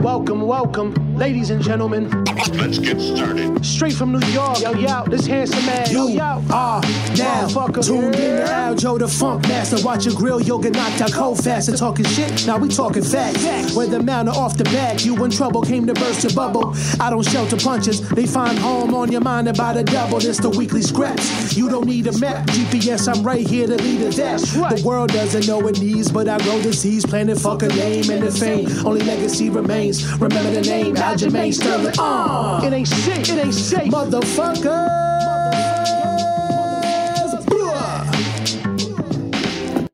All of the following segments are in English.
Welcome, welcome, ladies and gentlemen. Let's get started. Straight from New York, yo, yo, this handsome man, yo, You yo. are now Motherfucker. tuned in to Yeah. Aljo, the funk master. Watch your grill, yoga knocked out cold fast and talking shit. Now we talking facts. Facts. Whether mount or off the back, you in trouble, came to burst your bubble. I don't shelter punches, they find home on your mind about a double. This the weekly scraps. You don't need a map, GPS, I'm right here to lead the dash. right. The world doesn't know it needs, but I grow the seeds, planet fuck a name and the fame. Only legacy remains. Remember the name, Aljamain Sterling. Uh, It ain't shit, it ain't safe. motherfuckers.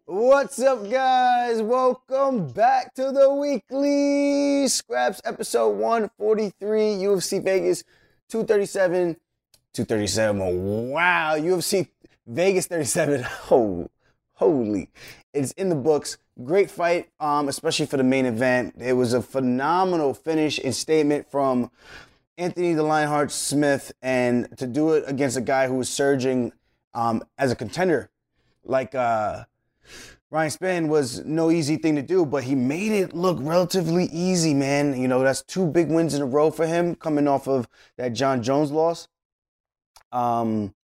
What's up, guys? Welcome back to the weekly scraps episode 143 UFC Vegas 237. 237. Wow, UFC Vegas 37. Oh, holy. It's in the books. Great fight, um, especially for the main event. It was a phenomenal finish and statement from Anthony the Lionheart Smith, and to do it against a guy who was surging um, as a contender, like uh, Ryan Spann, was no easy thing to do. But he made it look relatively easy, man. You know, that's two big wins in a row for him, coming off of that John Jones loss. Um,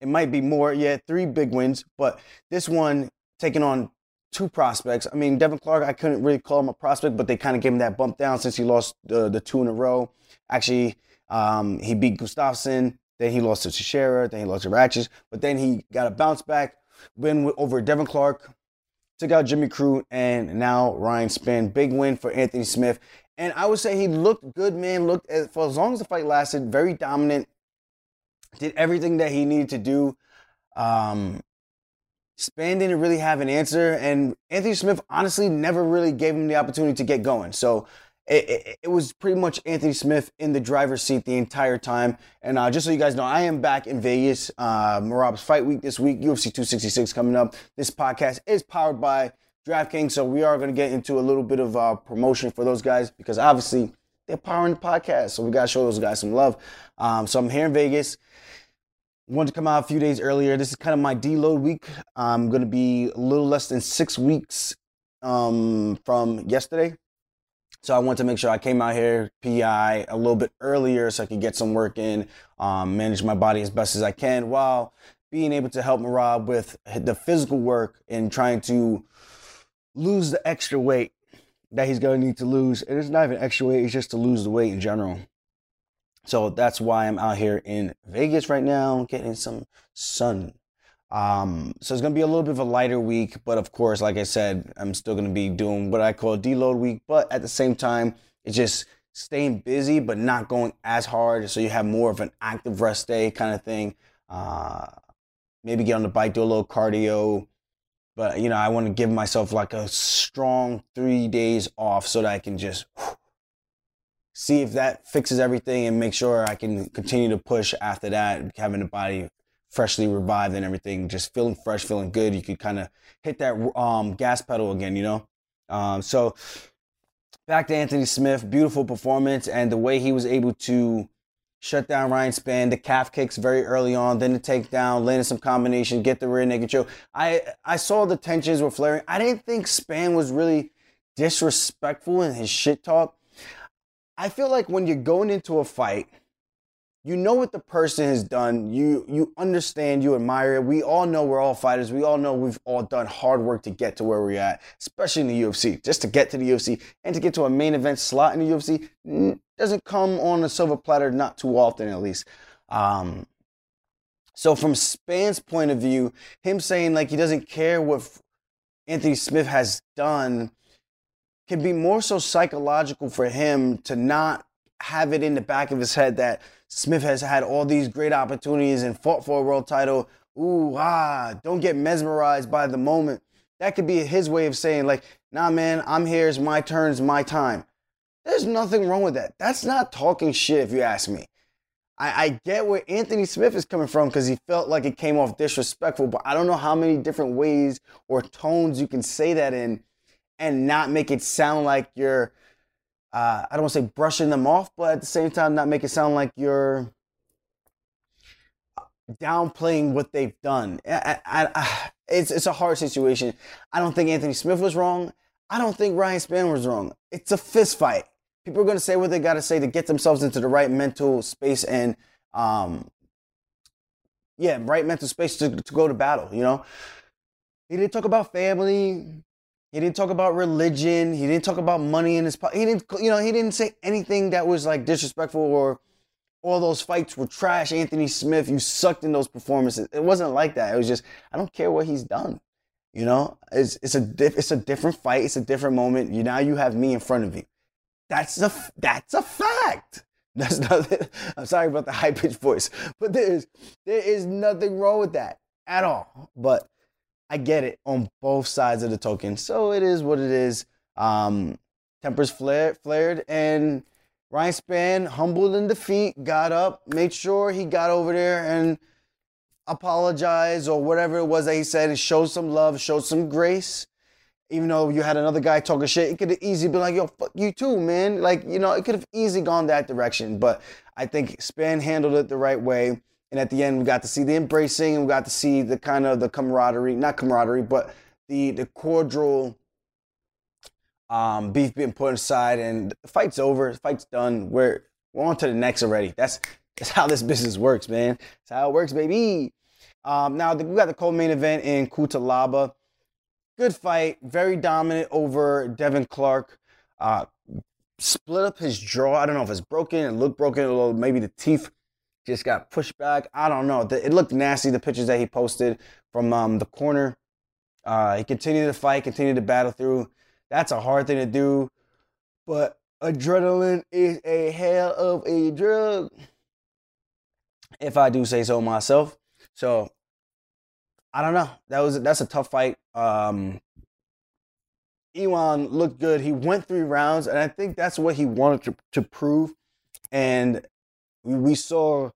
it might be more, yeah, three big wins, but this one taking on two prospects. I mean, Devin Clark, I couldn't really call him a prospect, but they kind of gave him that bump down since he lost the, the two in a row. Actually, um, he beat Gustafsson, then he lost to Teixeira, then he lost to Rakić, but then he got a bounce back win over Devin Clark, took out Jimmy Crute, and now Ryan Spann. Big win for Anthony Smith. And I would say he looked good, man. Looked as, for as long as the fight lasted, very dominant. Did everything that he needed to do. Um, Spann didn't really have an answer, and Anthony Smith honestly never really gave him the opportunity to get going. So it, it, it was pretty much Anthony Smith in the driver's seat the entire time. And uh, just so you guys know, I am back in Vegas. Uh, Merab's Fight Week this week, UFC 266 coming up. This podcast is powered by DraftKings, so we are going to get into a little bit of uh, promotion for those guys because obviously they're powering the podcast, so we got to show those guys some love. Um, so I'm here in Vegas wanted to come out a few days earlier. This is kind of my deload week. I'm going to be a little less than six weeks um, from yesterday. So I wanted to make sure I came out here PI a little bit earlier so I could get some work in, um, manage my body as best as I can while being able to help Merab with the physical work and trying to lose the extra weight that he's going to need to lose. And it's not even extra weight, it's just to lose the weight in general. So that's why I'm out here in Vegas right now, getting some sun. Um, so it's gonna be a little bit of a lighter week, but of course, like I said, I'm still gonna be doing what I call deload week. But at the same time, it's just staying busy, but not going as hard, so you have more of an active rest day kind of thing. Uh, maybe get on the bike, do a little cardio. But you know, I want to give myself like a strong three days off so that I can just see if that fixes everything and make sure I can continue to push after that, having the body freshly revived and everything, just feeling fresh, feeling good. You could kind of hit that um, gas pedal again, you know? Um, so back to Anthony Smith, beautiful performance and the way he was able to shut down Ryan Spann, the calf kicks very early on, then the takedown, landed some combination, get the rear naked choke. I, I saw the tensions were flaring. I didn't think Spann was really disrespectful in his shit talk. I feel like when you're going into a fight, you know what the person has done. You you understand, you admire it. We all know we're all fighters. We all know we've all done hard work to get to where we're at, especially in the UFC. Just to get to the UFC and to get to a main event slot in the UFC doesn't come on a silver platter, not too often at least. Um, so from Spann's point of view, him saying like he doesn't care what Anthony Smith has done can be more so psychological for him to not have it in the back of his head that Smith has had all these great opportunities and fought for a world title. Ooh, ah, don't get mesmerized by the moment. That could be his way of saying, like, nah, man, I'm here, it's my turn, it's my time. There's nothing wrong with that. That's not talking shit, if you ask me. I, I get where Anthony Smith is coming from because he felt like it came off disrespectful, but I don't know how many different ways or tones you can say that in and not make it sound like you're uh, I don't want to say brushing them off, but at the same time, not make it sound like you're downplaying what they've done. I, I, I, it's it's a hard situation. I don't think Anthony Smith was wrong. I don't think Ryan Spann was wrong. It's a fist fight. people are going to say what they got to say to get themselves into the right mental space and, um, yeah, right mental space to, to go to battle, you know? He didn't talk about family. He didn't talk about religion. He didn't talk about money in his pocket. He didn't, you know, he didn't say anything that was like disrespectful or all those fights were trash. Anthony Smith, you sucked in those performances. It wasn't like that. It was just, I don't care what he's done. You know, it's it's a diff, it's a different fight. It's a different moment. You now you have me in front of you. That's a that's a fact. That's not. I'm sorry about the high pitched voice, but there is there is nothing wrong with that at all. But I get it on both sides of the token. So it is what it is. Um, tempers flared, flared, and Ryan Spann, humbled in defeat, got up, made sure he got over there and apologized or whatever it was that he said and showed some love, showed some grace. Even though you had another guy talking shit, it could have easily been like, yo, fuck you too, man. Like, you know, it could have easily gone that direction. But I think Spann handled it the right way. And at the end, we got to see the embracing and we got to see the kind of the camaraderie, not camaraderie, but the the cordial um, beef being put aside and the fight's over, the fight's done. We're we're on to the next already. That's that's how this business works, man. That's how it works, baby. Um, now we got the co-main event in Cutelaba. Good fight, very dominant over Devin Clark. Uh, split up his jaw. I don't know if it's broken. It looked broken. A little, maybe the teeth just got pushed back. I don't know. It looked nasty. The pictures that he posted from um, the corner. Uh, he continued to fight, continued to battle through. That's a hard thing to do, but adrenaline is a hell of a drug, if I do say so myself. So I don't know. That was that's a tough fight. Um, Iwan looked good. He went three rounds, and I think that's what he wanted to, to prove. And we saw,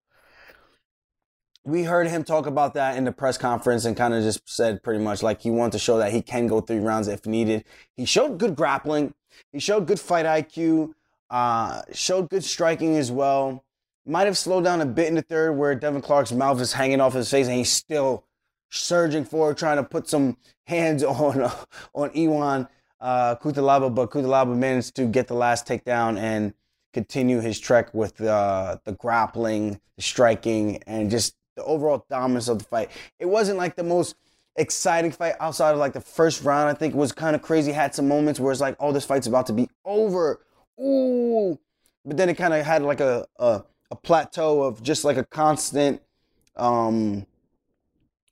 we heard him talk about that in the press conference and kind of just said pretty much like he wanted to show that he can go three rounds if needed. He showed good grappling. He showed good fight IQ. Uh, showed good striking as well. Might have slowed down a bit in the third where Devin Clark's mouth is hanging off his face and he's still surging forward, trying to put some hands on uh, on Iwan uh, Cutelaba, but Cutelaba managed to get the last takedown and continue his trek with uh, the grappling, the striking, and just the overall dominance of the fight. It wasn't like the most exciting fight outside of like the first round. I think it was kind of crazy. Had some moments where it's like, oh, this fight's about to be over. Ooh, but then it kind of had like a, a a plateau of just like a constant um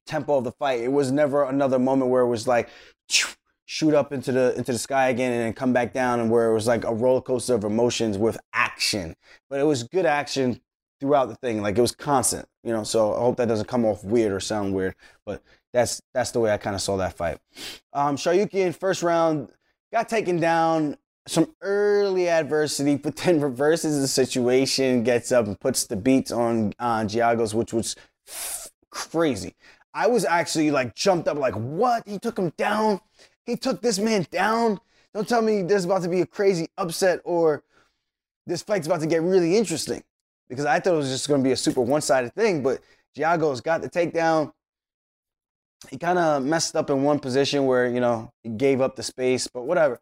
tempo of the fight. It was never another moment where it was like shoot up into the into the sky again and then come back down and where it was like a roller coaster of emotions with action. But it was good action throughout the thing. Like it was constant, you know. So I hope that doesn't come off weird or sound weird. But that's that's the way I kind of saw that fight. Um in first round got taken down. Some early adversity, but then reverses the situation, gets up and puts the beats on uh, Giagos, which was f- crazy. I was actually like jumped up, like, what? He took him down? He took this man down? Don't tell me there's about to be a crazy upset or this fight's about to get really interesting. Because I thought it was just going to be a super one sided thing, but Giagos got the takedown. He kind of messed up in one position where, you know, he gave up the space, but whatever.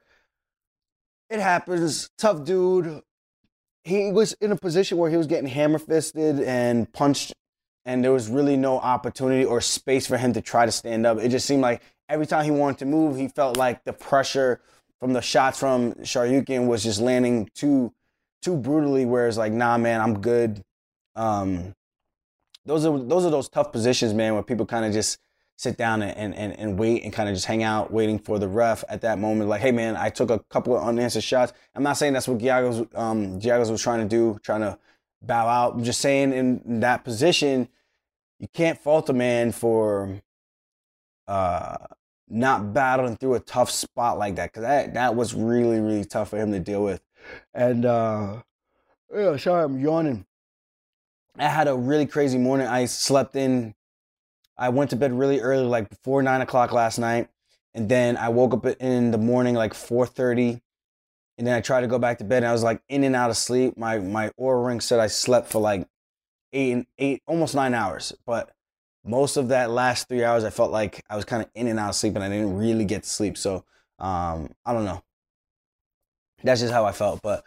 It happens. Tough dude. He was in a position where he was getting hammer fisted and punched and there was really no opportunity or space for him to try to stand up. It just seemed like every time he wanted to move, he felt like the pressure from the shots from Tsarukyan was just landing too too brutally. Whereas like, nah, man, I'm good. Um, those are those are those tough positions, man, where people kind of just sit down and, and, and wait and kind of just hang out waiting for the ref at that moment. Like, hey man, I took a couple of unanswered shots. I'm not saying that's what Giagos um Giagos was trying to do, trying to bow out. I'm just saying in that position, you can't fault a man for uh, not battling through a tough spot like that because that that was really really tough for him to deal with. And uh, yeah, sorry, I'm yawning. I had a really crazy morning. I slept in. I went to bed really early, like before nine o'clock last night, and then I woke up in the morning like four thirty, and then I tried to go back to bed. and I was like in and out of sleep. My my Oura ring said I slept for like eight eight almost nine hours, but most of that last three hours, I felt like I was kind of in and out of sleep, and I didn't really get to sleep. So um, I don't know. That's just how I felt. But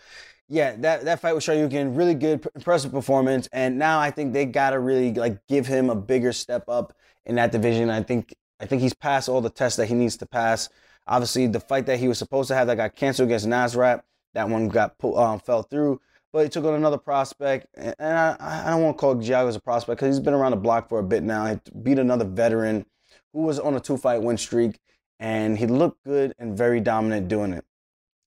yeah, that, that fight with Tsarukyan, really good, impressive performance. And now I think they gotta really like give him a bigger step up in that division. I think I think he's passed all the tests that he needs to pass. Obviously, the fight that he was supposed to have that got canceled against Nasrat, that one got um, fell through. But he took on another prospect, and I, I don't want to call Giagos a prospect because he's been around the block for a bit now. He beat another veteran who was on a two-fight win streak, and he looked good and very dominant doing it.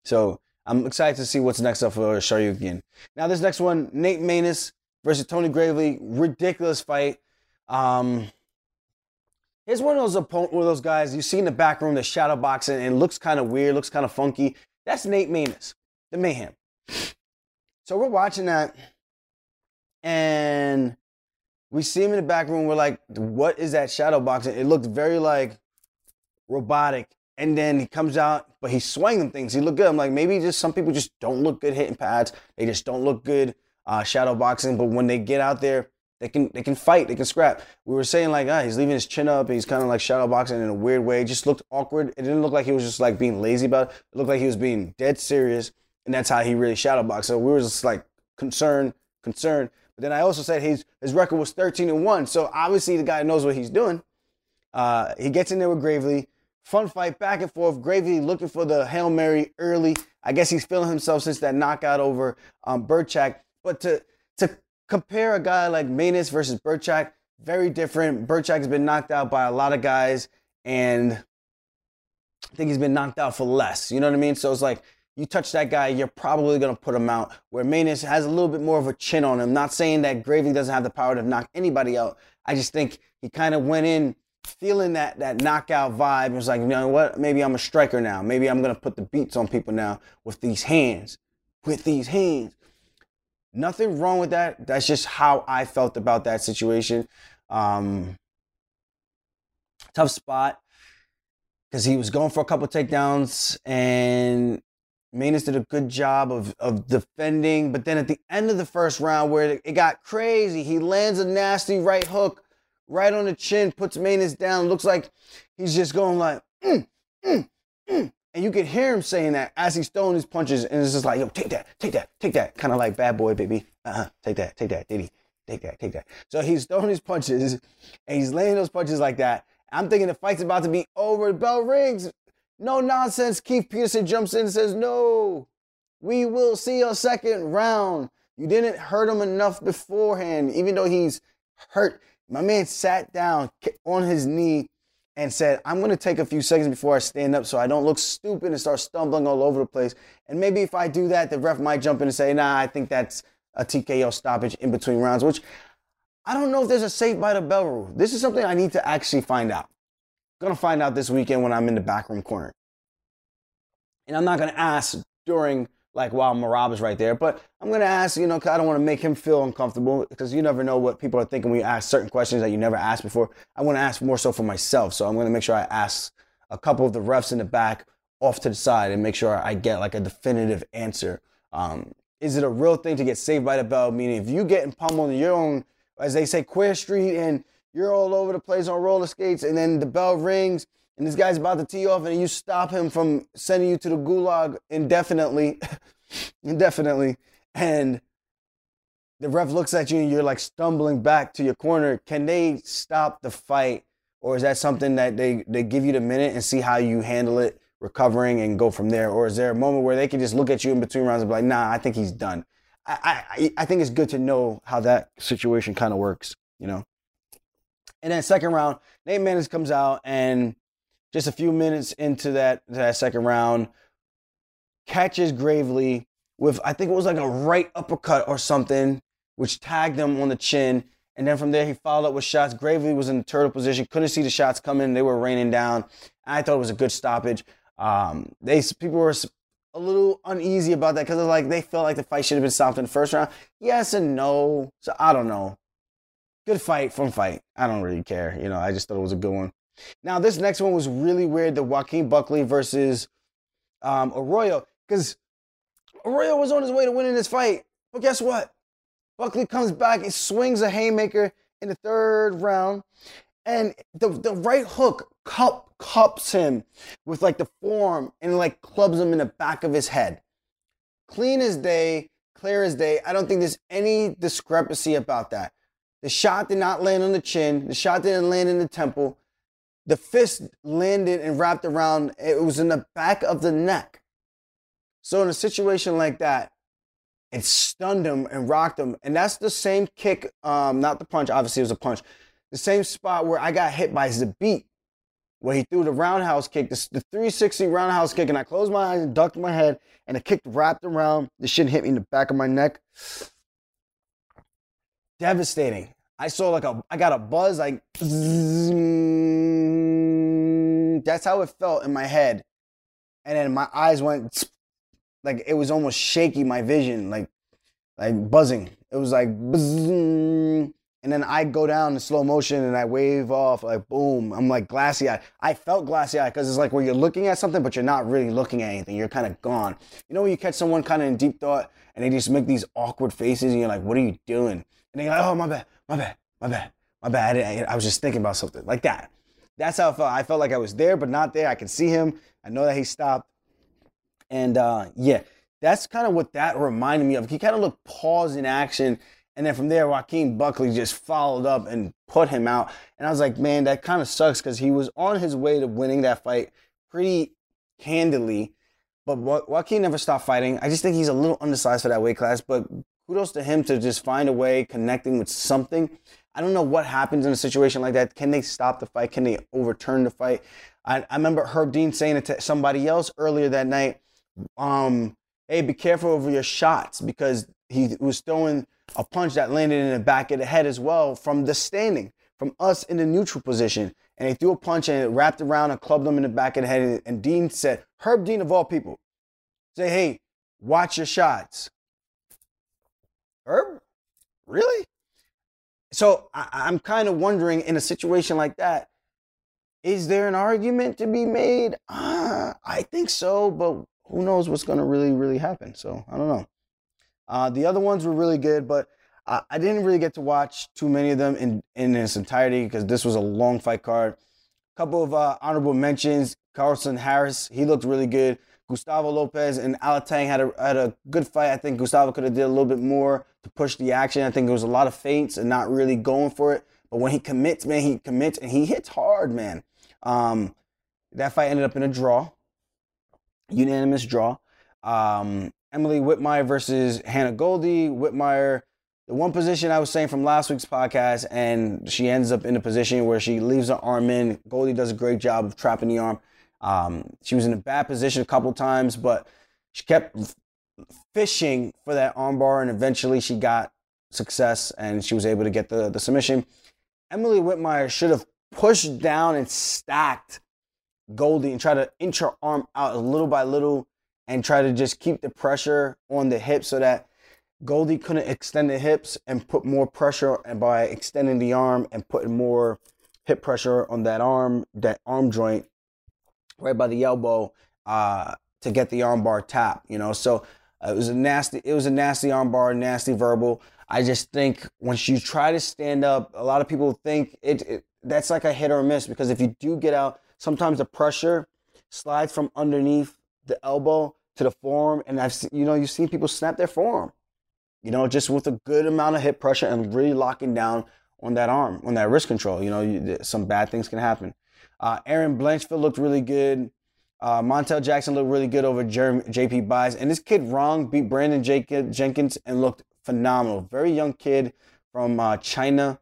So I'm excited to see what's next up for Tsarukyan. Now this next one, Nate Maness versus Tony Gravely, ridiculous fight. Um, Here's one of those opponent, one of those guys you see in the back room, the shadow boxing, and looks kind of weird, looks kind of funky. That's Nate Maness, the Mayhem. So we're watching that, and we see him in the back room. We're like, "What is that shadow boxing?" It looked very like robotic. And then he comes out, but he's swinging things. He looked good. I'm like, maybe just some people just don't look good hitting pads. They just don't look good uh, shadow boxing. But when they get out there, they can they can fight, they can scrap. We were saying like, ah, he's leaving his chin up, he's kind of like shadow boxing in a weird way. It just looked awkward. It didn't look like he was just like being lazy about it. It looked like he was being dead serious, and that's how he really shadow boxed. So we were just like concerned, concerned. But then I also said his his record was 13 and one. So obviously the guy knows what he's doing. Uh, he gets in there with Gravely. Fun fight back and forth. Gravely looking for the Hail Mary early. I guess he's feeling himself since that knockout over um, Birchak. But to to compare a guy like Maness versus Birchak, very different. Birchak has been knocked out by a lot of guys, and I think he's been knocked out for less. You know what I mean? So it's like you touch that guy, you're probably gonna put him out. Where Maness has a little bit more of a chin on him. Not saying that Gravely doesn't have the power to knock anybody out. I just think he kind of went in feeling that that knockout vibe. It was like, you know what? Maybe I'm a striker now. Maybe I'm gonna put the beats on people now with these hands. With these hands. Nothing wrong with that. That's just how I felt about that situation. Um, tough spot because he was going for a couple takedowns and Maness did a good job of, of defending. But then at the end of the first round, where it got crazy, he lands a nasty right hook right on the chin, puts Maness down. Looks like he's just going like, mm, mm, mm. And you can hear him saying that as he's throwing his punches, and it's just like, yo, take that, take that, take that. Kind of like bad boy, baby. Uh-huh. Take that, take that, Diddy. Take that, take that. So he's throwing his punches and he's laying those punches like that. I'm thinking the fight's about to be over. The bell rings. No nonsense. Keith Peterson jumps in and says, No, we will see a second round. You didn't hurt him enough beforehand, even though he's hurt. My man sat down on his knee and said, I'm going to take a few seconds before I stand up so I don't look stupid and start stumbling all over the place. And maybe if I do that, the ref might jump in and say, nah, I think that's a TKO stoppage in between rounds, which I don't know if there's a safe by the bell rule. This is something I need to actually find out. To find out this weekend when I'm in the backroom corner. And I'm not to ask during like while Merab is right there. But I'm gonna ask, you know, cause I don't want to make him feel uncomfortable because you never know what people are thinking when you ask certain questions that you never asked before. I want to ask more so for myself, so I'm gonna make sure I ask a couple of the refs in the back off to the side and make sure I get like a definitive answer. Um, is it a real thing to get saved by the bell? Meaning, if you getting pummeled and you're on, as they say, Queer Street, and you're all over the place on roller skates, and then the bell rings and this guy's about to tee off and you stop him from sending you to the gulag indefinitely, indefinitely, and the ref looks at you and you're like stumbling back to your corner, can they stop the fight? Or is that something that they, they give you the minute and see how you handle it, recovering and go from there? Or is there a moment where they can just look at you in between rounds and be like, nah, I think he's done? I, I, I think it's good to know how that situation kind of works, you know? And then second round, Nate Maness comes out and just a few minutes into that, that second round, catches Gravely with, I think it was like a right uppercut or something, which tagged him on the chin. And then from there, he followed up with shots. Gravely was in the turtle position, couldn't see the shots coming. They were raining down. I thought it was a good stoppage. Um, they people were a little uneasy about that because like they felt like the fight should have been stopped in the first round. Yes and no. So I don't know. Good fight, fun fight. I don't really care. You know, I just thought it was a good one. Now, this next one was really weird the Joaquin Buckley versus um, Arroyo, because Arroyo was on his way to winning this fight. But guess what? Buckley comes back, he swings a haymaker in the third round, and the, the right hook cup, cups him with like the forearm and like clubs him in the back of his head. clean as day, clear as day. I don't think there's any discrepancy about that. The shot did not land on the chin. The shot didn't land in the temple. The fist landed and wrapped around. It was in the back of the neck. So in a situation like that, it stunned him and rocked him. And that's the same kick, um, not the punch, obviously it was a punch. The same spot where I got hit by Zabit, where he threw the roundhouse kick, the, the 360 roundhouse kick, and I closed my eyes and ducked my head, and the kick wrapped around. The shit hit me in the back of my neck. Devastating. I saw like a, I got a buzz, like, that's how it felt in my head. And then my eyes went like it was almost shaky my vision like like buzzing. It was like and then i go down in slow motion and i wave off like boom. I'm like glassy eye i felt glassy eye because it's like where you're looking at something but you're not really looking at anything you're kind of gone. You know when you catch someone kind of in deep thought and they just make these awkward faces and you're like what are you doing? And they're like oh my bad my bad my bad my bad I, I was just thinking about something like that that's how I felt. I felt like I was there, but not there. I can see him. I know that he stopped. And uh, yeah, that's kind of what that reminded me of. He kind of looked paused in action. And then from there, Joaquin Buckley just followed up and put him out. And I was like, man, that kind of sucks because he was on his way to winning that fight pretty handily. But Joaquin never stopped fighting. I just think he's a little undersized for that weight class. But kudos to him to just find a way connecting with something. I don't know what happens in a situation like that. Can they stop the fight? Can they overturn the fight? I, I remember Herb Dean saying it to somebody else earlier that night um, hey, be careful over your shots because he was throwing a punch that landed in the back of the head as well from the standing, from us in the neutral position. And he threw a punch and it wrapped around and clubbed him in the back of the head. And Dean said, Herb Dean of all people, say, hey, watch your shots. Herb? Really? So I, am kind of wondering in a situation like that, is there an argument to be made? Uh, I think so, but who knows what's going to really, really happen. So I don't know. Uh, the other ones were really good, but I, I, didn't really get to watch too many of them in, in its entirety because this was a long fight card. A couple of uh, honorable mentions. Carlston Harris, he looked really good. Gustavo Lopez and Alateng had a, had a good fight. I think Gustavo could have did a little bit more to push the action. I think there was a lot of feints and not really going for it. But when he commits, man, he commits and he hits hard, man. Um, that fight ended up in a draw unanimous draw. Um, Emily Whitmire versus Hannah Goldy. Whitmire, the one position I was saying from last week's podcast, and she ends up in a position where she leaves her arm in. Goldy does a great job of trapping the arm. Um, she was in a bad position a couple times, but she kept fishing for that armbar, and eventually she got success and she was able to get the, the submission. Emily Whitmire should have pushed down and stacked Goldy and try to inch her arm out little by little and try to just keep the pressure on the hips so that Goldy couldn't extend the hips and put more pressure and by extending the arm and putting more hip pressure on that arm, that arm joint right by the elbow uh, to get the armbar tap, you know. So uh, it was a nasty it was a nasty armbar, nasty verbal. I just think once you try to stand up, a lot of people think it, it that's like a hit or miss because if you do get out sometimes the pressure slides from underneath the elbow to the forearm, and I've you know you've seen people snap their forearm, you know, just with a good amount of hip pressure and really locking down on that arm, on that wrist control. You know, you, some bad things can happen. Uh, Erin Blanchfield looked really good. Uh, Montel Jackson looked really good over Jeremy, JP Buys. And this kid, Rong, beat Brandon Jenkins and looked phenomenal. Very young kid from uh, China.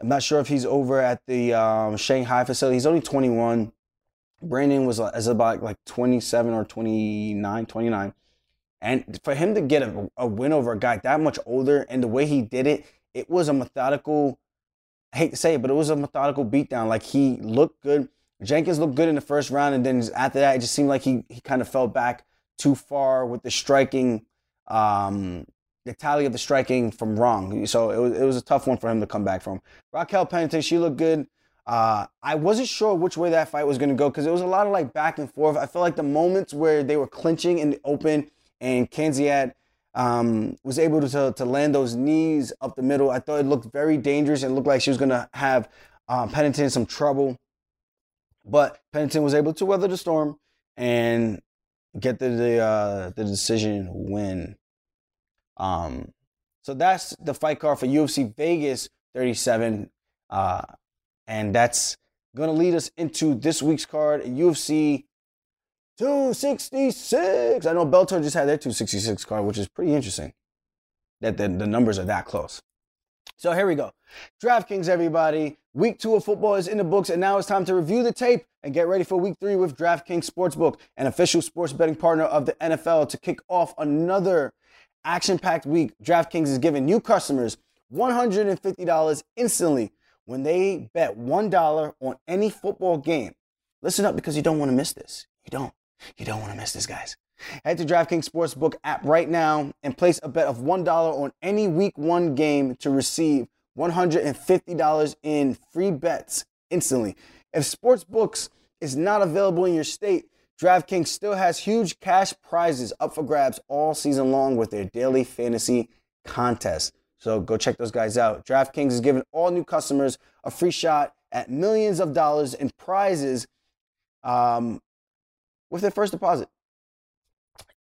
I'm not sure if he's over at the um, Shanghai facility. He's only 21. Brandon was is about like 27 or 29, 29. And for him to get a, a win over a guy that much older and the way he did it, it was a methodical, I hate to say it, but it was a methodical beatdown. Like he looked good. Jenkins looked good in the first round. And then after that, it just seemed like he, he kind of fell back too far with the striking um, the tally of the striking from Rong. So it was, it was a tough one for him to come back from. Raquel Pennington, she looked good. Uh, I wasn't sure which way that fight was going to go because it was a lot of like back and forth. I felt like the moments where they were clinching in the open and Kanziat um, was able to, to land those knees up the middle. I thought it looked very dangerous and looked like she was going to have um, Pennington some trouble. But Pennington was able to weather the storm and get the the, uh, the decision win. Um, so that's the fight card for UFC Vegas 37, uh, and that's gonna lead us into this week's card, UFC 266. I know Bellator just had their 266 card, which is pretty interesting. That the, the numbers are that close. So here we go. DraftKings, everybody. Week two of football is in the books, and now it's time to review the tape and get ready for week three with DraftKings Sportsbook, an official sports betting partner of the NFL. To kick off another action packed week, DraftKings is giving new customers $150 instantly when they bet $1 on any football game. Listen up because you don't want to miss this. You don't. You don't want to miss this, guys. Head to DraftKings Sportsbook app right now and place a bet of $1 on any week one game to receive $150 in free bets instantly. If Sportsbooks is not available in your state, DraftKings still has huge cash prizes up for grabs all season long with their daily fantasy contest. So go check those guys out. DraftKings is giving all new customers a free shot at millions of dollars in prizes um, with their first deposit.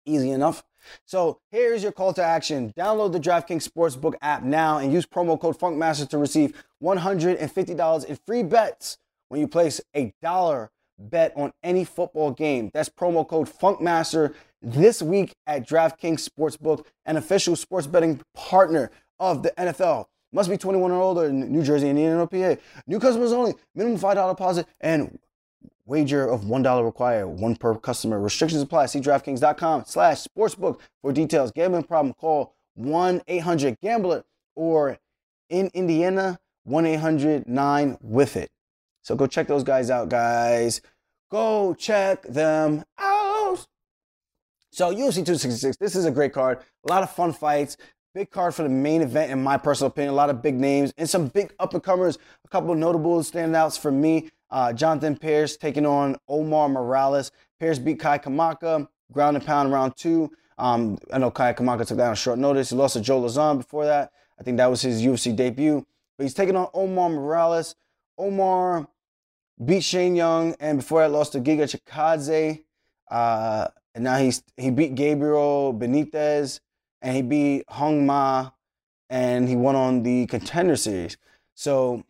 Easy enough. So here's your call to action. Download the DraftKings Sportsbook app now and use promo code FunkMaster to receive $150 in free bets when you place a dollar bet on any football game. That's promo code FunkMaster this week at DraftKings Sportsbook, an official sports betting partner of the NFL. Must be 21 or older in New Jersey, Indiana, or PA. New customers only. Minimum $5 deposit and Wager of $1 required, one per customer. Restrictions apply. See DraftKings.com slash sportsbook for details. Gambling problem, call 1-800-GAMBLER or in Indiana, 1-800-9-WITH-IT. So go check those guys out, guys. Go check them out. So UFC 266, this is a great card. A lot of fun fights. Big card for the main event, in my personal opinion. A lot of big names and some big up and comers. A couple notable standouts for me. Uh, Jonathan Pearce taking on Omar Morales. Pearce beat Kai Kamaka, ground and pound round two. Um, I know Kai Kamaka took that on short notice. He lost to Joe Lauzon before that. I think that was his UFC debut. But he's taking on Omar Morales. Omar beat Shane Young, and before that lost to Giga Chikadze. Uh, and now he's he beat Gabriel Benitez, and he beat Hong Ma, and he won on the contender series. So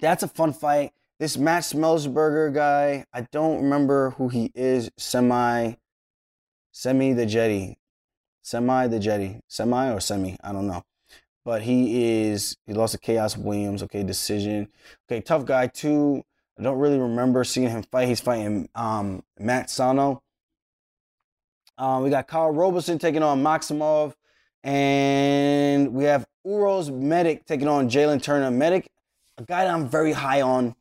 that's a fun fight. This Matt Semelsberger guy, I don't remember who he is. Semi, Semi the Jetty, Semi the Jetty, Semi or Semi, I don't know. But he is, he lost to Khaos Williams. Okay, decision. Okay, tough guy too. I don't really remember seeing him fight. He's fighting um, Matt Sano. Um, we got Kyle Roberson taking on Maximov. And we have Uros Medic taking on Jalin Turner. Medic, a guy that I'm very high on.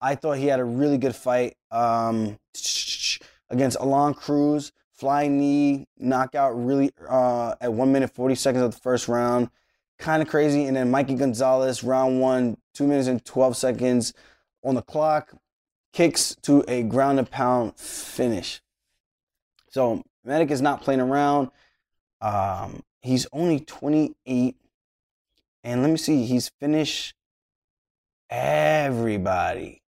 I thought he had a really good fight um, against Aalon Cruz. Flying knee, knockout really uh, at 1 minute 40 seconds of the first round. Kind of crazy. And then Mikey Gonzalez, round one, 2 minutes and 12 seconds on the clock. Kicks to a ground and pound finish. So Medic is not playing around. Um, he's only 28. And let me see, he's finished everybody.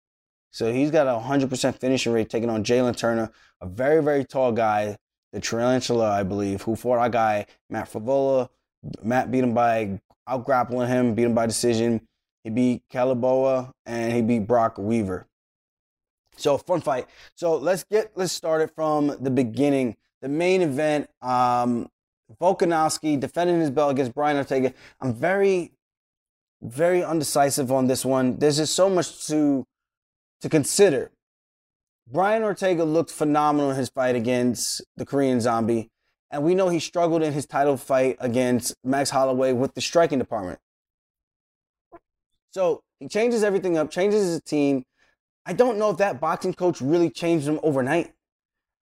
So he's got a 100% finishing rate taking on Jalin Turner, a very, very tall guy, the Tarantula, I believe, who fought our guy, Matt Frevola. Matt beat him by out grappling him, beat him by decision. He beat Culibao and he beat Brock Weaver. So fun fight. So let's get let's start it from the beginning. The main event, um, Volkanovski defending his belt against Brian Ortega. I'm very, very undecisive on this one. There's just so much to to consider. Brian Ortega looked phenomenal in his fight against the Korean Zombie, and we know he struggled in his title fight against Max Holloway with the striking department. So he changes everything up, changes his team. I don't know if that boxing coach really changed him overnight.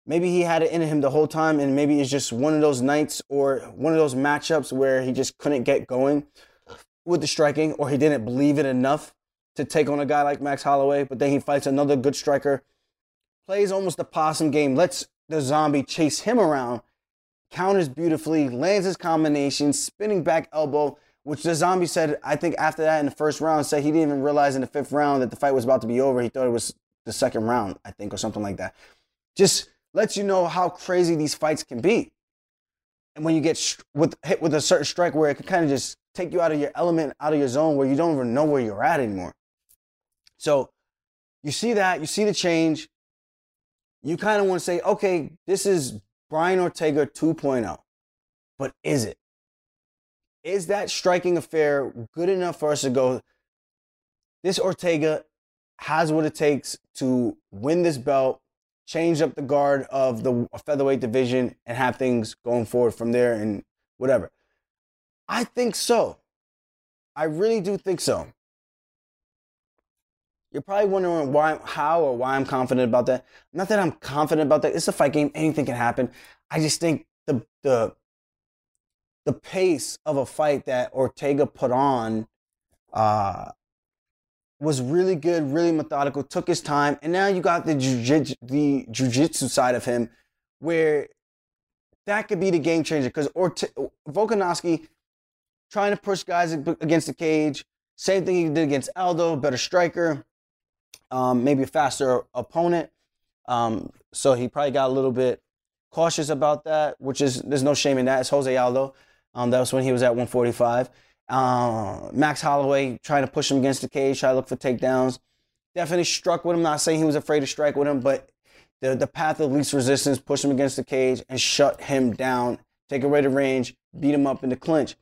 Maybe he had it in him the whole time, and maybe it's just one of those nights or one of those matchups where he just couldn't get going with the striking, or he didn't believe it enough to take on a guy like Max Holloway, but then he fights another good striker, plays almost a possum game, lets the zombie chase him around, counters beautifully, lands his combination, spinning back elbow, which the zombie said, I think after that in the first round, said he didn't even realize in the fifth round that the fight was about to be over. He thought it was the second round, I think, or something like that. Just lets you know how crazy these fights can be. And when you get sh- with hit with a certain strike where it can kind of just take you out of your element, out of your zone, where you don't even know where you're at anymore. So you see that, you see the change. You kind of want to say, okay, this is Brian Ortega 2.0. But is it? Is that striking affair good enough for us to go? This Ortega has what it takes to win this belt, change up the guard of the featherweight division, and have things going forward from there and whatever. I think so. I really do think so. You're probably wondering why, how, or why I'm confident about that. Not that I'm confident about that. It's a fight game. Anything can happen. I just think the the the pace of a fight that Ortega put on uh, was really good, really methodical. Took his time, and now you got the jiu the jujitsu side of him, where that could be the game changer. Because Orte- Volkanovski trying to push guys against the cage. Same thing he did against Aldo, better striker, um, maybe a faster opponent. Um, so he probably got a little bit cautious about that, which is there's no shame in that. It's Jose Aldo. Um, that was when he was at 145. Uh, Max Holloway trying to push him against the cage, try to look for takedowns. Definitely struck with him. Not saying he was afraid to strike with him, but the the path of least resistance, push him against the cage and shut him down, take away the range, beat him up in the clinch.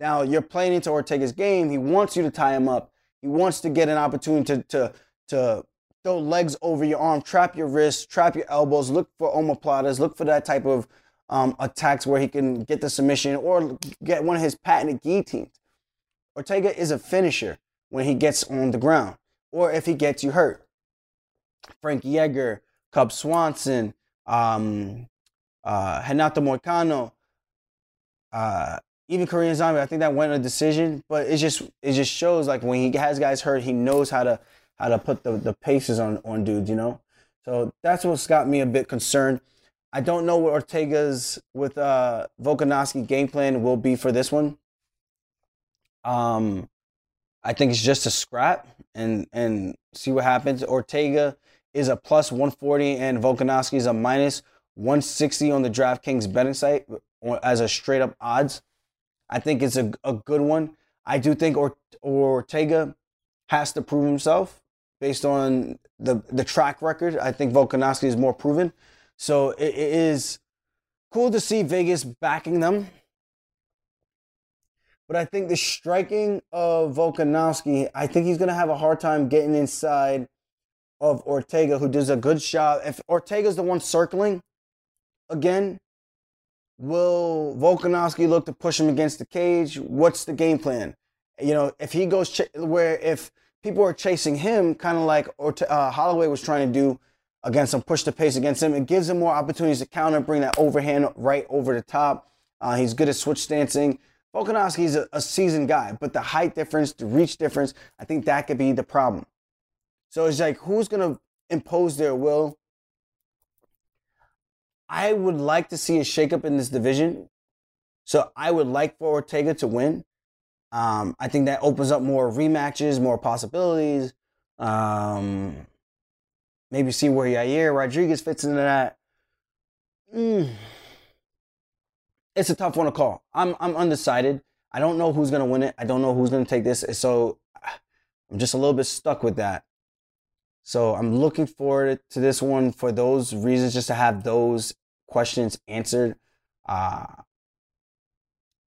Now you're playing into Ortega's game. He wants you to tie him up. He wants to get an opportunity to to to throw legs over your arm, trap your wrists, trap your elbows, look for omoplatas, look for that type of um, attacks where he can get the submission or get one of his patented guillotines. Ortega is a finisher when he gets on the ground or if he gets you hurt. Frankie Edgar, Cub Swanson, um, uh, Renato Moicano, uh, even Korean Zombie. I think that went a decision, but it just it just shows like when he has guys hurt, he knows how to how to put the, the paces on on dudes, you know. So that's what's got me a bit concerned. I don't know what Ortega's with uh Volkanovski game plan will be for this one. Um, I think it's just a scrap and and see what happens. Ortega is a plus 140 and Volkanovski is a minus 160 on the DraftKings betting site as a straight up odds. I think it's a, a good one. I do think or- Ortega has to prove himself based on the the track record. I think Volkanovski is more proven. So it, it is cool to see Vegas backing them. But I think the striking of Volkanovski, I think he's going to have a hard time getting inside of Ortega, who does a good job. If Ortega's the one circling again, will Volkanovski look to push him against the cage? What's the game plan? You know, if he goes ch- where if people are chasing him, kind of like Orte- uh, Holloway was trying to do against him, push the pace against him. It gives him more opportunities to counter, bring that overhand right over the top. Uh, he's good at switch stancing. Volkanovski is a, a seasoned guy, but the height difference, the reach difference, I think that could be the problem. So it's like, who's going to impose their will? I would like to see a shakeup in this division. So I would like for Ortega to win. Um, I think that opens up more rematches, more possibilities. Um, maybe see where Yair Rodriguez fits into that. Mm. It's a tough one to call. I'm I'm undecided. I don't know who's gonna win it. I don't know who's gonna take this. So I'm just a little bit stuck with that. So I'm looking forward to this one for those reasons, just to have those questions answered. Uh,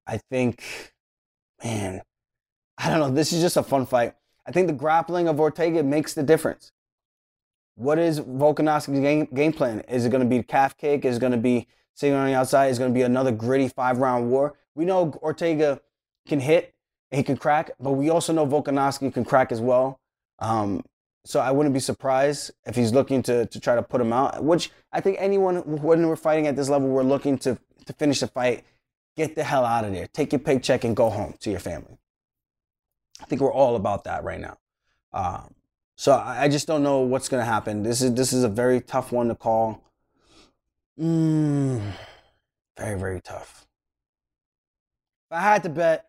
I think, man, I don't know. This is just a fun fight. I think the grappling of Ortega makes the difference. What is Volkanovski's game, game plan? Is it going to be calf kick? Is it going to be sitting on the outside? Is it going to be another gritty five round war? We know Ortega can hit, and he can crack, but we also know Volkanovski can crack as well. Um, so I wouldn't be surprised if he's looking to, to try to put him out, which I think anyone, when we're fighting at this level, we're looking to, to finish the fight, get the hell out of there, take your paycheck and go home to your family. I think we're all about that right now. Um, so I, I, just don't know what's going to happen. This is, this is a very tough one to call. Mm, very, very tough. If I had to bet,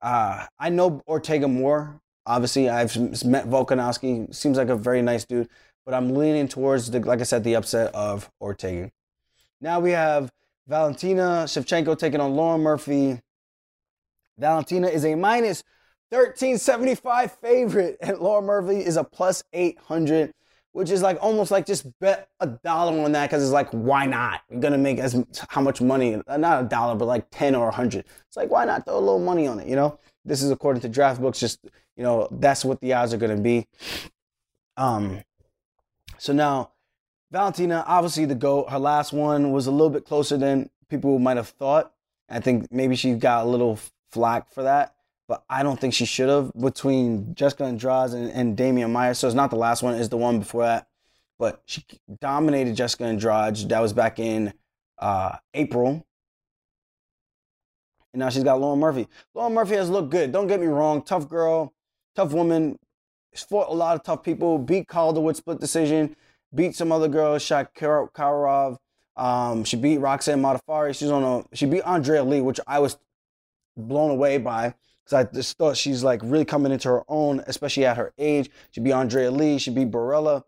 uh, I know Ortega more Obviously, I've met Volkanovski. Seems like a very nice dude. but I'm leaning towards the, like I said, the upset of Ortega. Now we have Valentina Shevchenko taking on Lauren Murphy. Valentina is a minus 1375 favorite, and Lauren Murphy is a plus 800, which is like almost like just bet a dollar on that because it's like, why not? You're gonna make as how much money? Not a dollar, but like 10 or 100. It's like, why not throw a little money on it? You know, this is according to DraftBooks. Just you know, that's what the odds are gonna be. Um, so now Valentina, obviously the GOAT. Her last one was a little bit closer than people might have thought. I think maybe she got a little flack for that, but I don't think she should have between Jessica Andrade and, and Damian Maia. So it's not the last one, it's the one before that. But she dominated Jessica Andrade. That was back in uh, April. And now she's got Lauren Murphy. Lauren Murphy has looked good. Don't get me wrong. Tough girl, tough woman. She's fought a lot of tough people. Beat Calderwood split decision beat some other girls, Shakirova. Um, she beat Roxanne Modafferi. She's on a she beat Andrea Lee, which I was blown away by because I just thought she's like really coming into her own, especially at her age. She beat Andrea Lee. She beat Borella.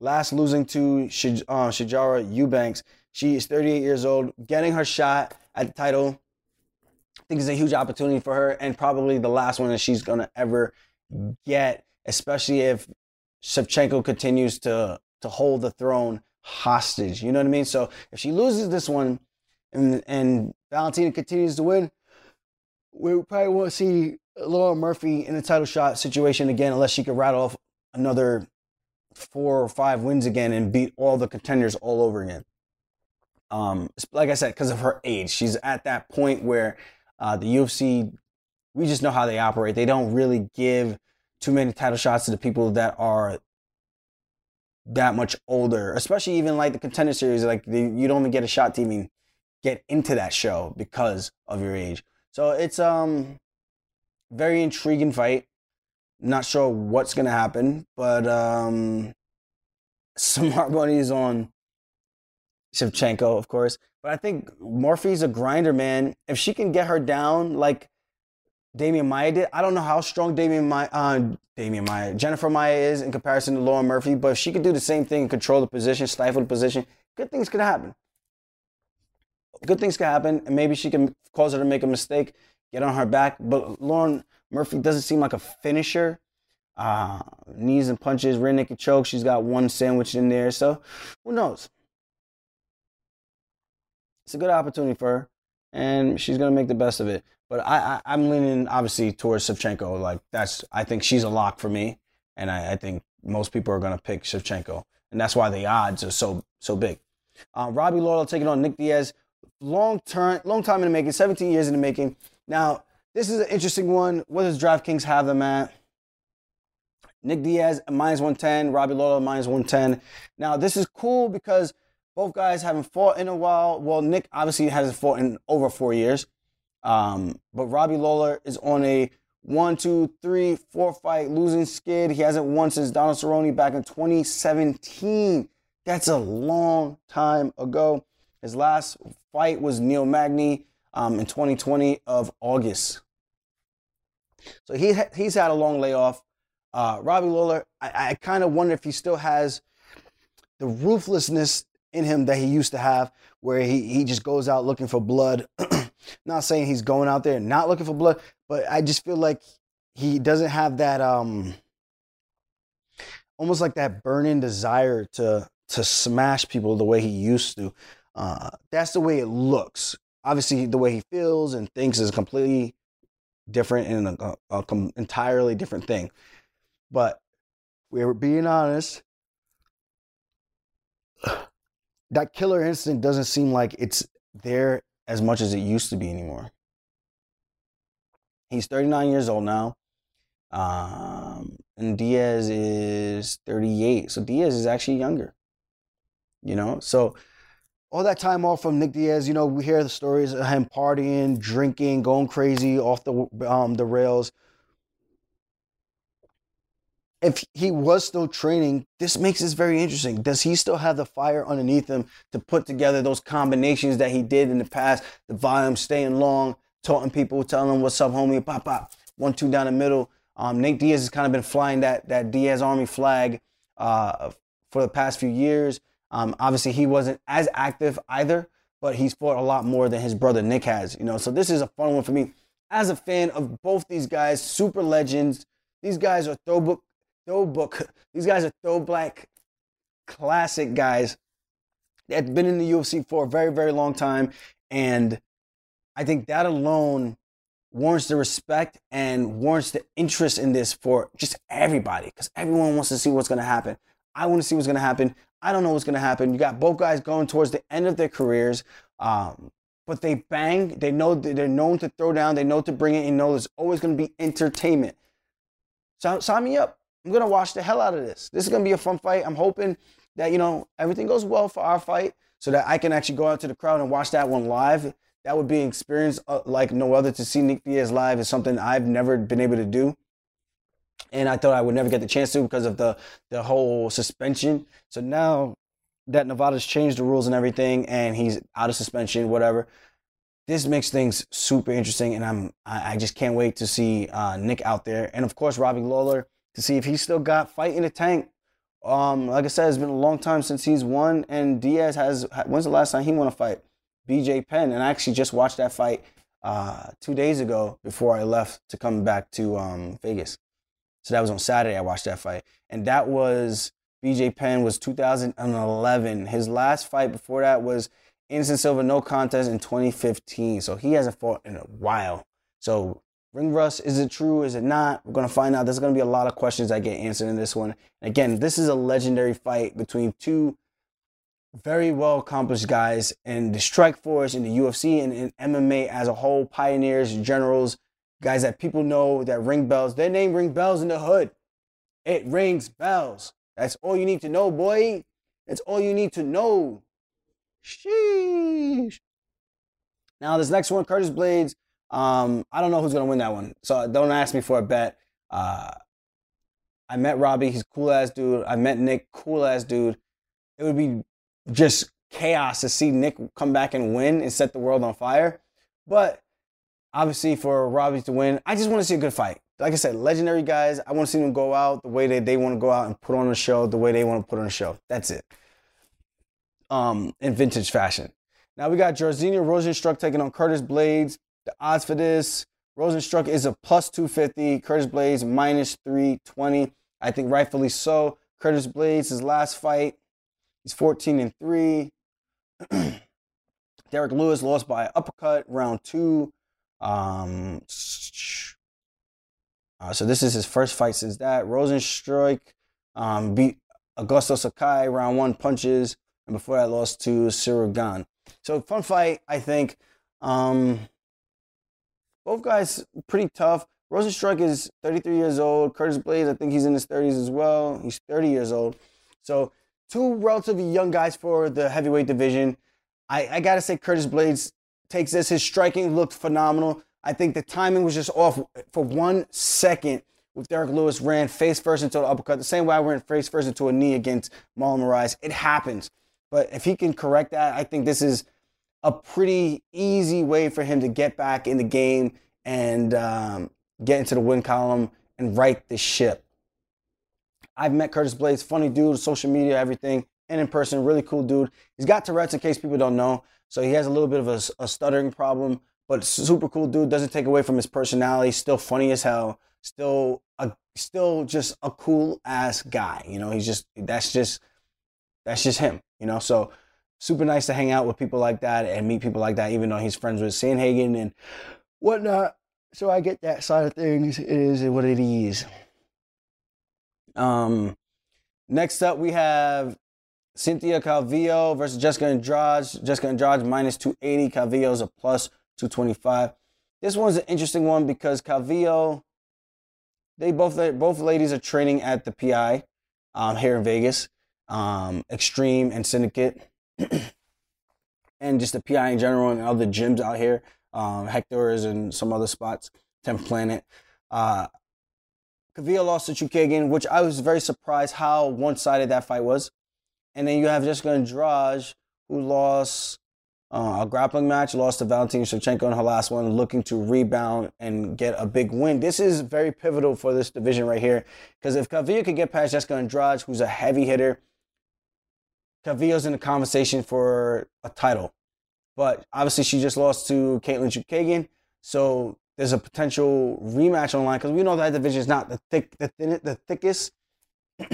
Last losing to uh, Sijara Eubanks. She is 38 years old, getting her shot at the title. I think it's a huge opportunity for her, and probably the last one that she's gonna ever get, especially if Shevchenko continues to to hold the throne hostage. You know what I mean? So if she loses this one and and Valentina continues to win, we probably won't see Laura Murphy in a title shot situation again unless she could rattle off another four or five wins again and beat all the contenders all over again. Um, like I said, because of her age, she's at that point where uh, the UFC, we just know how they operate. They don't really give too many title shots to the people that are that much older, especially even like the contender series. Like the, you don't even get a shot to even get into that show because of your age. So it's um very intriguing fight. Not sure what's gonna happen, but um smart money is on Shevchenko, of course. But I think Murphy's a grinder, man. If she can get her down like Damian Maia did. I don't know how strong Damian Maia, uh, Damian Maia, Jennifer Maia is in comparison to Lauren Murphy, but if she could do the same thing and control the position, stifle the position, good things could happen. Good things could happen, and maybe she can cause her to make a mistake, get on her back. But Lauren Murphy doesn't seem like a finisher. Uh, knees and punches, rear naked choke. She's got one sandwich in there, so who knows? It's a good opportunity for her, and she's gonna make the best of it. But I, I am leaning obviously towards Shevchenko. Like that's I think she's a lock for me, and I, I think most people are gonna pick Shevchenko, and that's why the odds are so so big. Uh, Robbie Lawler taking on Nick Diaz, long term, long time in the making, 17 years in the making. Now this is an interesting one. What does DraftKings have them at? Nick Diaz minus 110, Robbie Lawler minus 110. Now this is cool because both guys haven't fought in a while. Well, Nick obviously hasn't fought in over four years. Um, but Robbie Lawler is on a one, two, three, four fight losing skid. He hasn't won since Donald Cerrone back in 2017. That's a long time ago. His last fight was Neil Magny um, in 2020 of August. So he he's had a long layoff. Uh, Robbie Lawler, I, I kind of wonder if he still has the ruthlessness in him that he used to have, where he, he just goes out looking for blood Not saying he's going out there not looking for blood, but I just feel like he doesn't have that um almost like that burning desire to to smash people the way he used to. Uh, that's the way it looks. Obviously, the way he feels and thinks is completely different and a, a, a entirely different thing. But we're being honest. That killer instinct doesn't seem like it's there as much as it used to be anymore. He's 39 years old now. Um, and Diaz is 38. So Diaz is actually younger. You know, so all that time off from Nick Diaz, you know, we hear the stories of him partying, drinking, going crazy off the um, the rails if he was still training, this makes this very interesting. Does he still have the fire underneath him to put together those combinations that he did in the past? The volume staying long, taunting people, telling them what's up, homie, pop, pop, one, two down the middle. Um, Nate Diaz has kind of been flying that that Diaz Army flag uh, for the past few years. Um, obviously, he wasn't as active either, but he's fought a lot more than his brother Nick has. You know, so this is a fun one for me as a fan of both these guys, super legends. These guys are throwbook, throwbook. These guys are throwback classic guys that have been in the UFC for a very, very long time, and I think that alone warrants the respect and warrants the interest in this for just everybody because everyone wants to see what's going to happen. I want to see what's going to happen. I don't know what's going to happen. You got both guys going towards the end of their careers, um, but they bang. They know they're known to throw down. They know to bring it. You know there's always going to be entertainment. So sign me up. I'm to watch the hell out of this. This is to be a fun fight. I'm hoping that you know everything goes well for our fight so that I can actually go out to the crowd and watch that one live that would be an experience uh, like no other. To see Nick Diaz live is something I've never been able to do, and I thought I would never get the chance to because of the the whole suspension. So now that Nevada's changed the rules and everything, and he's out of suspension, whatever. This makes things super interesting, and I'm I, I just can't wait to see uh, Nick out there, and of course Robbie Lawler to see if he's still got fight in the tank. Um, like I said, it's been a long time since he's won, and Diaz has. When's the last time he won a fight? BJ Penn, and I actually just watched that fight uh, two days ago before I left to come back to um, Vegas. So that was on Saturday. I watched that fight, and that was BJ Penn was 2011. His last fight before that was Anderson Silva no contest in 2015. So he hasn't fought in a while. So ring rust, is it true? Is it not? We're gonna find out. There's gonna be a lot of questions that get answered in this one. Again, this is a legendary fight between two very well accomplished guys in the strike force, in the UFC, and in MMA as a whole, pioneers, generals, guys that people know that ring bells. Their name ring bells in the hood. It rings bells. That's all you need to know, boy. That's all you need to know. Sheesh. Now this next one, Curtis Blaydes. Um, I don't know who's gonna win that one, so don't ask me for a bet. Uh, I met Robbie, he's cool ass dude. I met Nick, cool ass dude. It would be just chaos to see Nick come back and win and set the world on fire. But obviously, for Robbie to win, I just want to see a good fight. Like I said, legendary guys. I want to see them go out the way that they want to go out and put on a show, the way they want to put on a show. That's it. Um, in vintage fashion. Now we got Jairzinho Rozenstruik taking on Curtis Blaydes. The odds for this, Rozenstruik is a plus 250, Curtis Blaydes minus 320. I think rightfully so. Curtis Blaydes, his last fight, He's 14 and 3. Derrick Lewis lost by uppercut round two. Um, uh, so this is his first fight since that. Rozenstruik um, beat Augusto Sakai round one punches, and before that lost to Ciryl Gane. So fun fight, I think. Um, both guys pretty tough. Rozenstruik is 33 years old. Curtis Blaydes, I think he's in his 30s as well. He's 30 years old. So two relatively young guys for the heavyweight division. I, I got to say, Curtis Blaydes takes this. His striking looked phenomenal. I think the timing was just off for one second with Derrick Lewis ran face first into an uppercut, the same way I ran face first into a knee against Marlon Moraes. It happens. But if he can correct that, I think this is a pretty easy way for him to get back in the game and um, get into the win column and right the ship. I've met Curtis Blaydes, funny dude, social media, everything, and in person, really cool dude. He's got Tourette's in case people don't know. So he has a little bit of a, a stuttering problem, but super cool dude. Doesn't take away from his personality. Still funny as hell. Still a still just a cool ass guy. You know, he's just that's just that's just him. You know, so super nice to hang out with people like that and meet people like that. Even though he's friends with Sandhagen and whatnot. So I get that side of things. It is what it is. Um, next up, we have Cynthia Calvillo versus Jessica Andrade. Jessica Andrade minus 280. Calvillo's a plus 225. This one's an interesting one because Calvillo, they both both ladies are training at the PI um, here in Vegas, um, Extreme and Syndicate, and just the PI in general and other gyms out here, um, is in some other spots, 10th Planet. Uh, Calvillo lost to Chookagian, which I was very surprised how one sided that fight was. And then you have Jessica Andrade, who lost uh, a grappling match, lost to Valentina Shevchenko in her last one, looking to rebound and get a big win. This is very pivotal for this division right here. Because if Calvillo could get past Jessica Andrade, who's a heavy hitter, Calvillo's in the conversation for a title. But obviously, she just lost to Katlyn Chookagian. So there's a potential rematch online because we know that division is not the thick, the, thin, the thickest.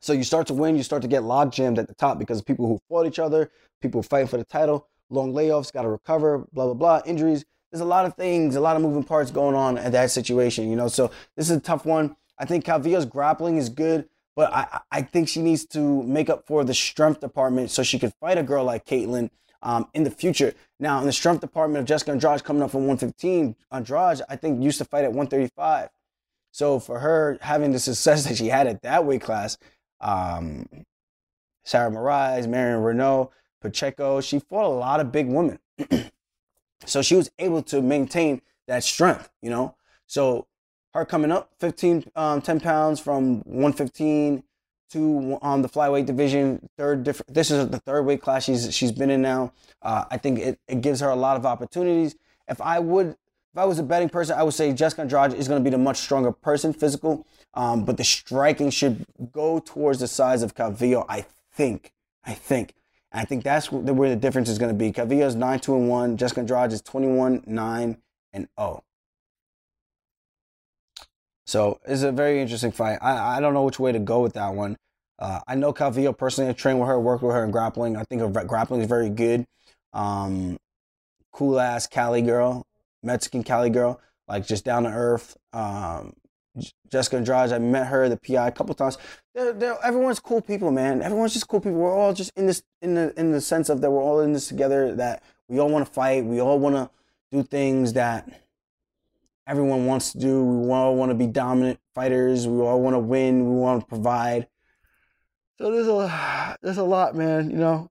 so you start to win, you start to get log jammed at the top because of people who fought each other, people fighting for the title, long layoffs, got to recover, blah blah blah, injuries. There's a lot of things, a lot of moving parts going on at that situation, you know. So this is a tough one. I think Calvillo's grappling is good, but I, I think she needs to make up for the strength department so she could fight a girl like Katlyn um, in the future. Now, in the strength department of Jessica Andrade coming up from 115, Andrade, I think, used to fight at 135. So for her having the success that she had at that weight class, um, Sarah Moras, Marion Reneau, Pacheco, she fought a lot of big women. so she was able to maintain that strength, you know? So her coming up 15, um, 10 pounds from 115 to um, the flyweight division. Third different. This is the third weight class she's she's been in now. Uh, I think it, it gives her a lot of opportunities. If I would, if I was a betting person, I would say Jessica Andrade is going to be the much stronger person, physical. Um, but the striking should go towards the size of Calvillo. I think. I think. I think that's where the difference is going to be. Calvillo is nine two and one. Jessica Andrade is twenty one nine and zero. So it's a very interesting fight. I, I don't know which way to go with that one. Uh, I know Calvillo personally. I trained with her, worked with her in grappling. I think her grappling is very good. Um, cool ass Cali girl, Mexican Cali girl, like just down to earth. Um, Jessica Andrade, I met her, the PI, a couple times. They're, they're, everyone's cool people, man. Everyone's just cool people. We're all just in this, in the, in the sense of that we're all in this together. That we all want to fight. We all want to do things that everyone wants to do. We all want to be dominant fighters. We all want to win. We want to provide. So there's a there's a lot, man. You know.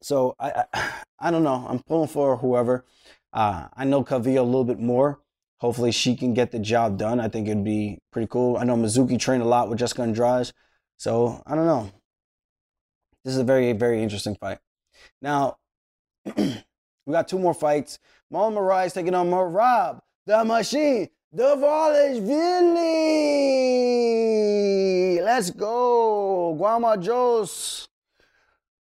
So I I, I don't know. I'm pulling for whoever. Uh, I know Calvillo a little bit more. Hopefully she can get the job done. I think it'd be pretty cool. I know Mizuki trained a lot with Jessica Andrade. So I don't know. This is a very, very interesting fight. Now, we got two more fights. Marlon Moraes taking on Merab, the machine, the Dvalishvili. Let's go. Gaumarjos.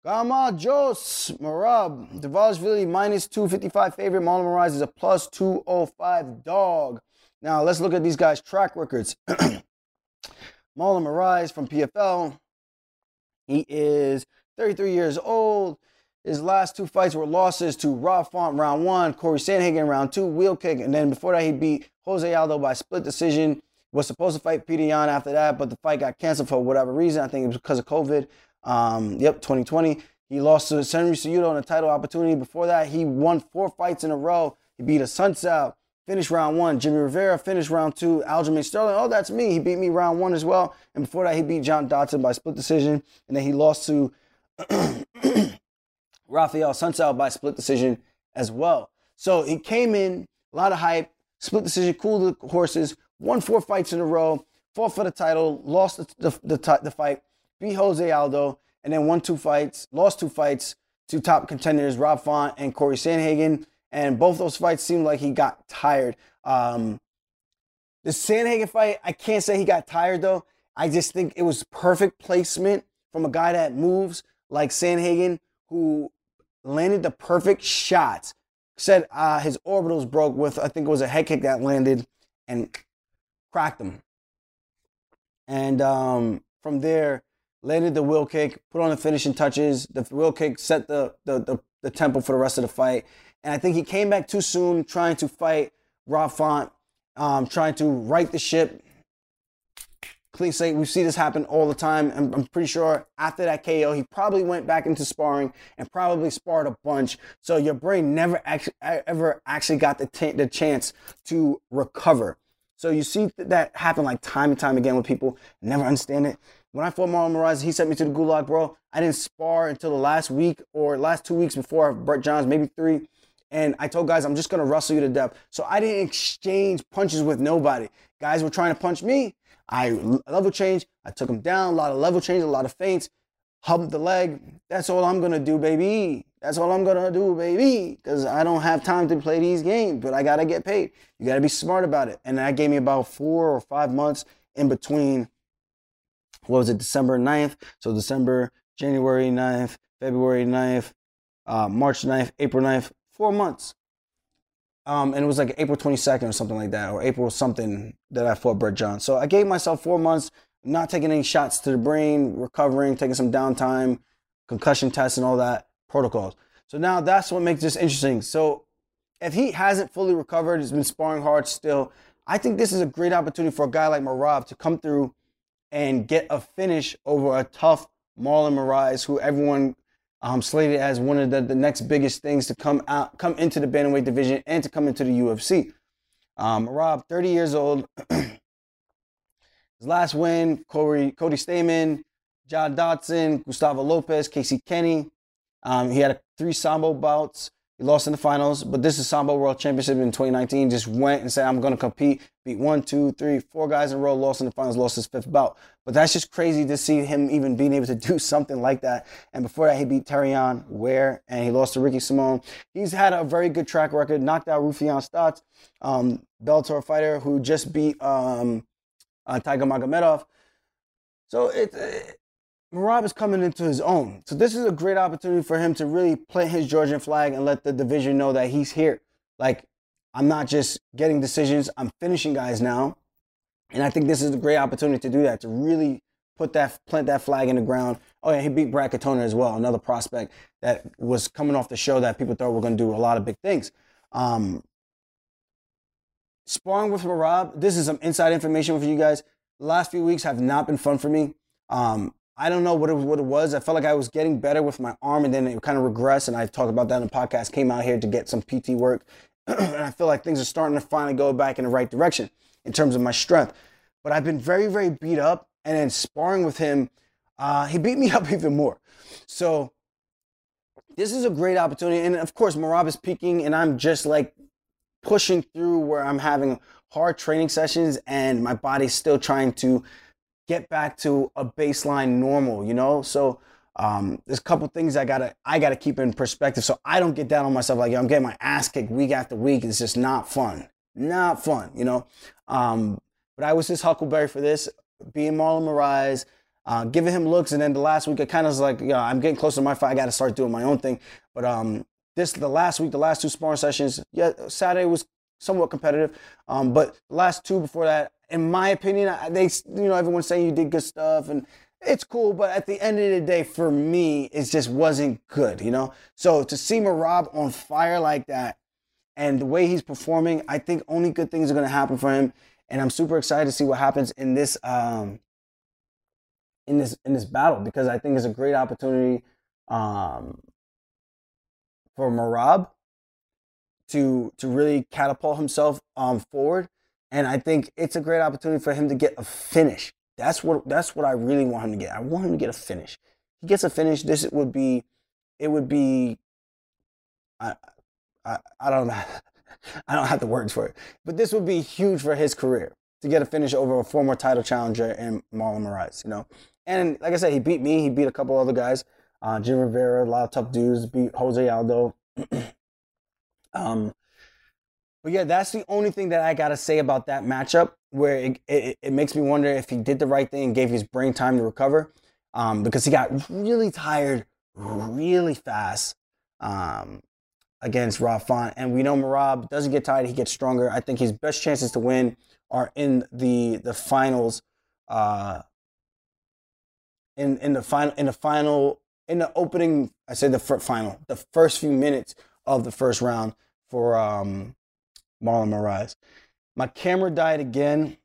Guama Jos. Merab. Dvalishvili minus 255 favorite. Marlon Moraes is a plus 205 dog. Now let's look at these guys' track records. Marlon Moraes from PFL. He is 33 years old. His last two fights were losses to Rob Font round one, Corey Sandhagen round two, wheel kick, and then before that he beat Jose Aldo by split decision. Was supposed to fight Petr Yan after that, but the fight got canceled for whatever reason. I think it was because of COVID. Um, yep, 2020. He lost to Henry Cejudo in a title opportunity. Before that, he won four fights in a row. He beat a Assunção, finished round one. Jimmy Rivera finished round two. Aljamain Sterling, oh, that's me. He beat me round one as well. And before that, he beat John Dodson by split decision. And then he lost to Rafael Assunção by split decision as well. So he came in, a lot of hype, split decision, cool the horses, won four fights in a row, fought for the title, lost the, the, the, the fight, beat Jose Aldo, and then won two fights, lost two fights to top contenders, Rob Font and Corey Sandhagen. And both those fights seemed like he got tired. Um, the Sandhagen fight, I can't say he got tired though. I just think it was perfect placement from a guy that moves like Sandhagen, who landed the perfect shots. Said uh, his orbitals broke with, I think it was a head kick that landed and cracked him. And um, from there, landed the wheel kick, put on the finishing touches. The wheel kick set the, the, the, the tempo for the rest of the fight. And I think he came back too soon trying to fight Rob Font, um, trying to right the ship, Please say we see this happen all the time. I'm, I'm, pretty sure after that KO, he probably went back into sparring and probably sparred a bunch. So your brain never actually ever actually got the, t- the chance to recover. So you see that happen like time and time again with people. Never understand it. When I fought Marlon Moraes, he sent me to the gulag, bro. I didn't spar until the last week or last two weeks before Brett Johns, maybe three. And I told guys, I'm just gonna wrestle you to death. So I didn't exchange punches with nobody. Guys were trying to punch me. I level change. I took him down. A lot of level change, a lot of feints. Humped the leg. That's all I'm gonna do, baby. That's all I'm gonna do, baby. Because I don't have time to play these games, but I gotta get paid. You gotta be smart about it. And that gave me about four or five months in between. What was it? December 9th. So December January 9th, February 9th, uh, March 9th, April 9th, four months. Um, and it was like April 22nd or something like that, or April something that I fought Brett John. So I gave myself four months, not taking any shots to the brain, recovering, taking some downtime, concussion tests, and all that protocols. So now that's what makes this interesting. So if he hasn't fully recovered, he's been sparring hard still. I think this is a great opportunity for a guy like Merab to come through and get a finish over a tough Marlon Moraes, who everyone um, slated as one of the, the next biggest things to come out, come into the bantamweight division and to come into the UFC. Um, Rob, 30 years old. His last win, Corey, Cody Stamann, John Dodson, Gustavo Lopez, Casey Kenney. Um, he had three sambo bouts. He lost in the finals, but this is Sambo World Championship in 2019. Just went and said, I'm going to compete. Beat one, two, three, four guys in a row, lost in the finals, lost his fifth bout. But that's just crazy to see him even being able to do something like that. And before that, he beat Terrion Ware and he lost to Ricky Simón. He's had a very good track record, knocked out Raufeon Stots, um, Bellator fighter who just beat um, uh, Tiger Magomedov. So it, it Merab is coming into his own. So this is a great opportunity for him to really plant his Georgian flag and let the division know that he's here. Like, I'm not just getting decisions, I'm finishing guys now. And I think this is a great opportunity to do that, to really put that, plant that flag in the ground. Oh yeah, he beat Brad Katona as well, another prospect that was coming off the show that people thought were going to do a lot of big things. Um, sparring with Merab, this is some inside information for you guys. Last few weeks have not been fun for me. Um, I don't know what it, what it was. I felt like I was getting better with my arm, and then it kind of regressed. And I talked about that in the podcast. Came out here to get some PT work, and I feel like things are starting to finally go back in the right direction in terms of my strength. But I've been very, very beat up, and then sparring with him, uh, he beat me up even more. So this is a great opportunity, and of course, Merab is peaking, and I'm just like pushing through where I'm having hard training sessions, and my body's still trying to get back to a baseline normal, you know? So um, there's a couple things I gotta I gotta keep in perspective so I don't get down on myself like I'm getting my ass kicked week after week. It's just not fun. Not fun, you know. Um, but I was just Huckleberry for this, being Marlon Moraes, uh, giving him looks, and then the last week I kind of was like, yeah, I'm getting close to my fight. I got to start doing my own thing. But um, this the last week, the last two sparring sessions, yeah, Saturday was somewhat competitive, um, but last two before that, in my opinion, they, you know, everyone's saying you did good stuff and it's cool, but at the end of the day, for me, it just wasn't good, you know? So to see Merab on fire like that and the way he's performing, I think only good things are going to happen for him. And I'm super excited to see what happens in this, um, in this, in this battle because I think it's a great opportunity, um, for Merab to, to really catapult himself, um, forward and I think it's a great opportunity for him to get a finish. That's what that's what I really want him to get. I want him to get a finish. He gets a finish. This would be, it would be. I, I, I don't know. I don't have the words for it, but this would be huge for his career to get a finish over a former title challenger in Marlon Moraes. You know, and like I said, he beat me. He beat a couple other guys. Uh, Jim Rivera, a lot of tough dudes. Beat Jose Aldo. um, but yeah, that's the only thing that I gotta say about that matchup. Where it, it, it makes me wonder if he did the right thing and gave his brain time to recover, um, because he got really tired really fast um, against Rob Font. And we know Merab doesn't get tired; he gets stronger. I think his best chances to win are in the the finals. Uh, in in the final in the final in the opening, I say the final, the first few minutes of the first round for um, Marlon Moraes. My camera died again,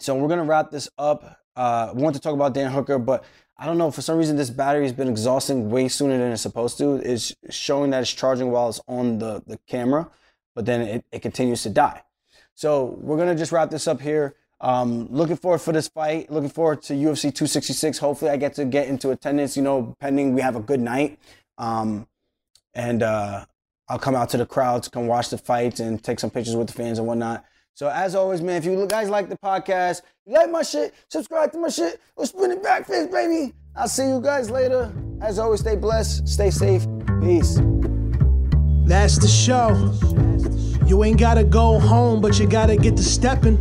so we're gonna wrap this up. Uh, I want to talk about Dan Hooker, but I don't know for some reason this battery has been exhausting way sooner than it's supposed to. It's showing that it's charging while it's on the, the camera, but then it, it continues to die. So we're gonna just wrap this up here. Um, looking forward for this fight. Looking forward to UFC 266. Hopefully, I get to get into attendance. You know, pending we have a good night. Um, and uh, I'll come out to the crowds, come watch the fights and take some pictures with the fans and whatnot. So as always, man, if you guys like the podcast, you like my shit, subscribe to my shit. Let's spin it back fist, baby. I'll see you guys later. As always, stay blessed, stay safe. Peace. That's the show. You ain't gotta go home, but you gotta get to stepping.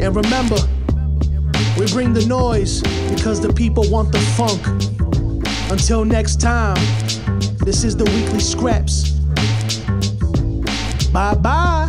And remember, We bring the noise because the people want the funk. Until next time, this is the weekly scraps. Bye bye.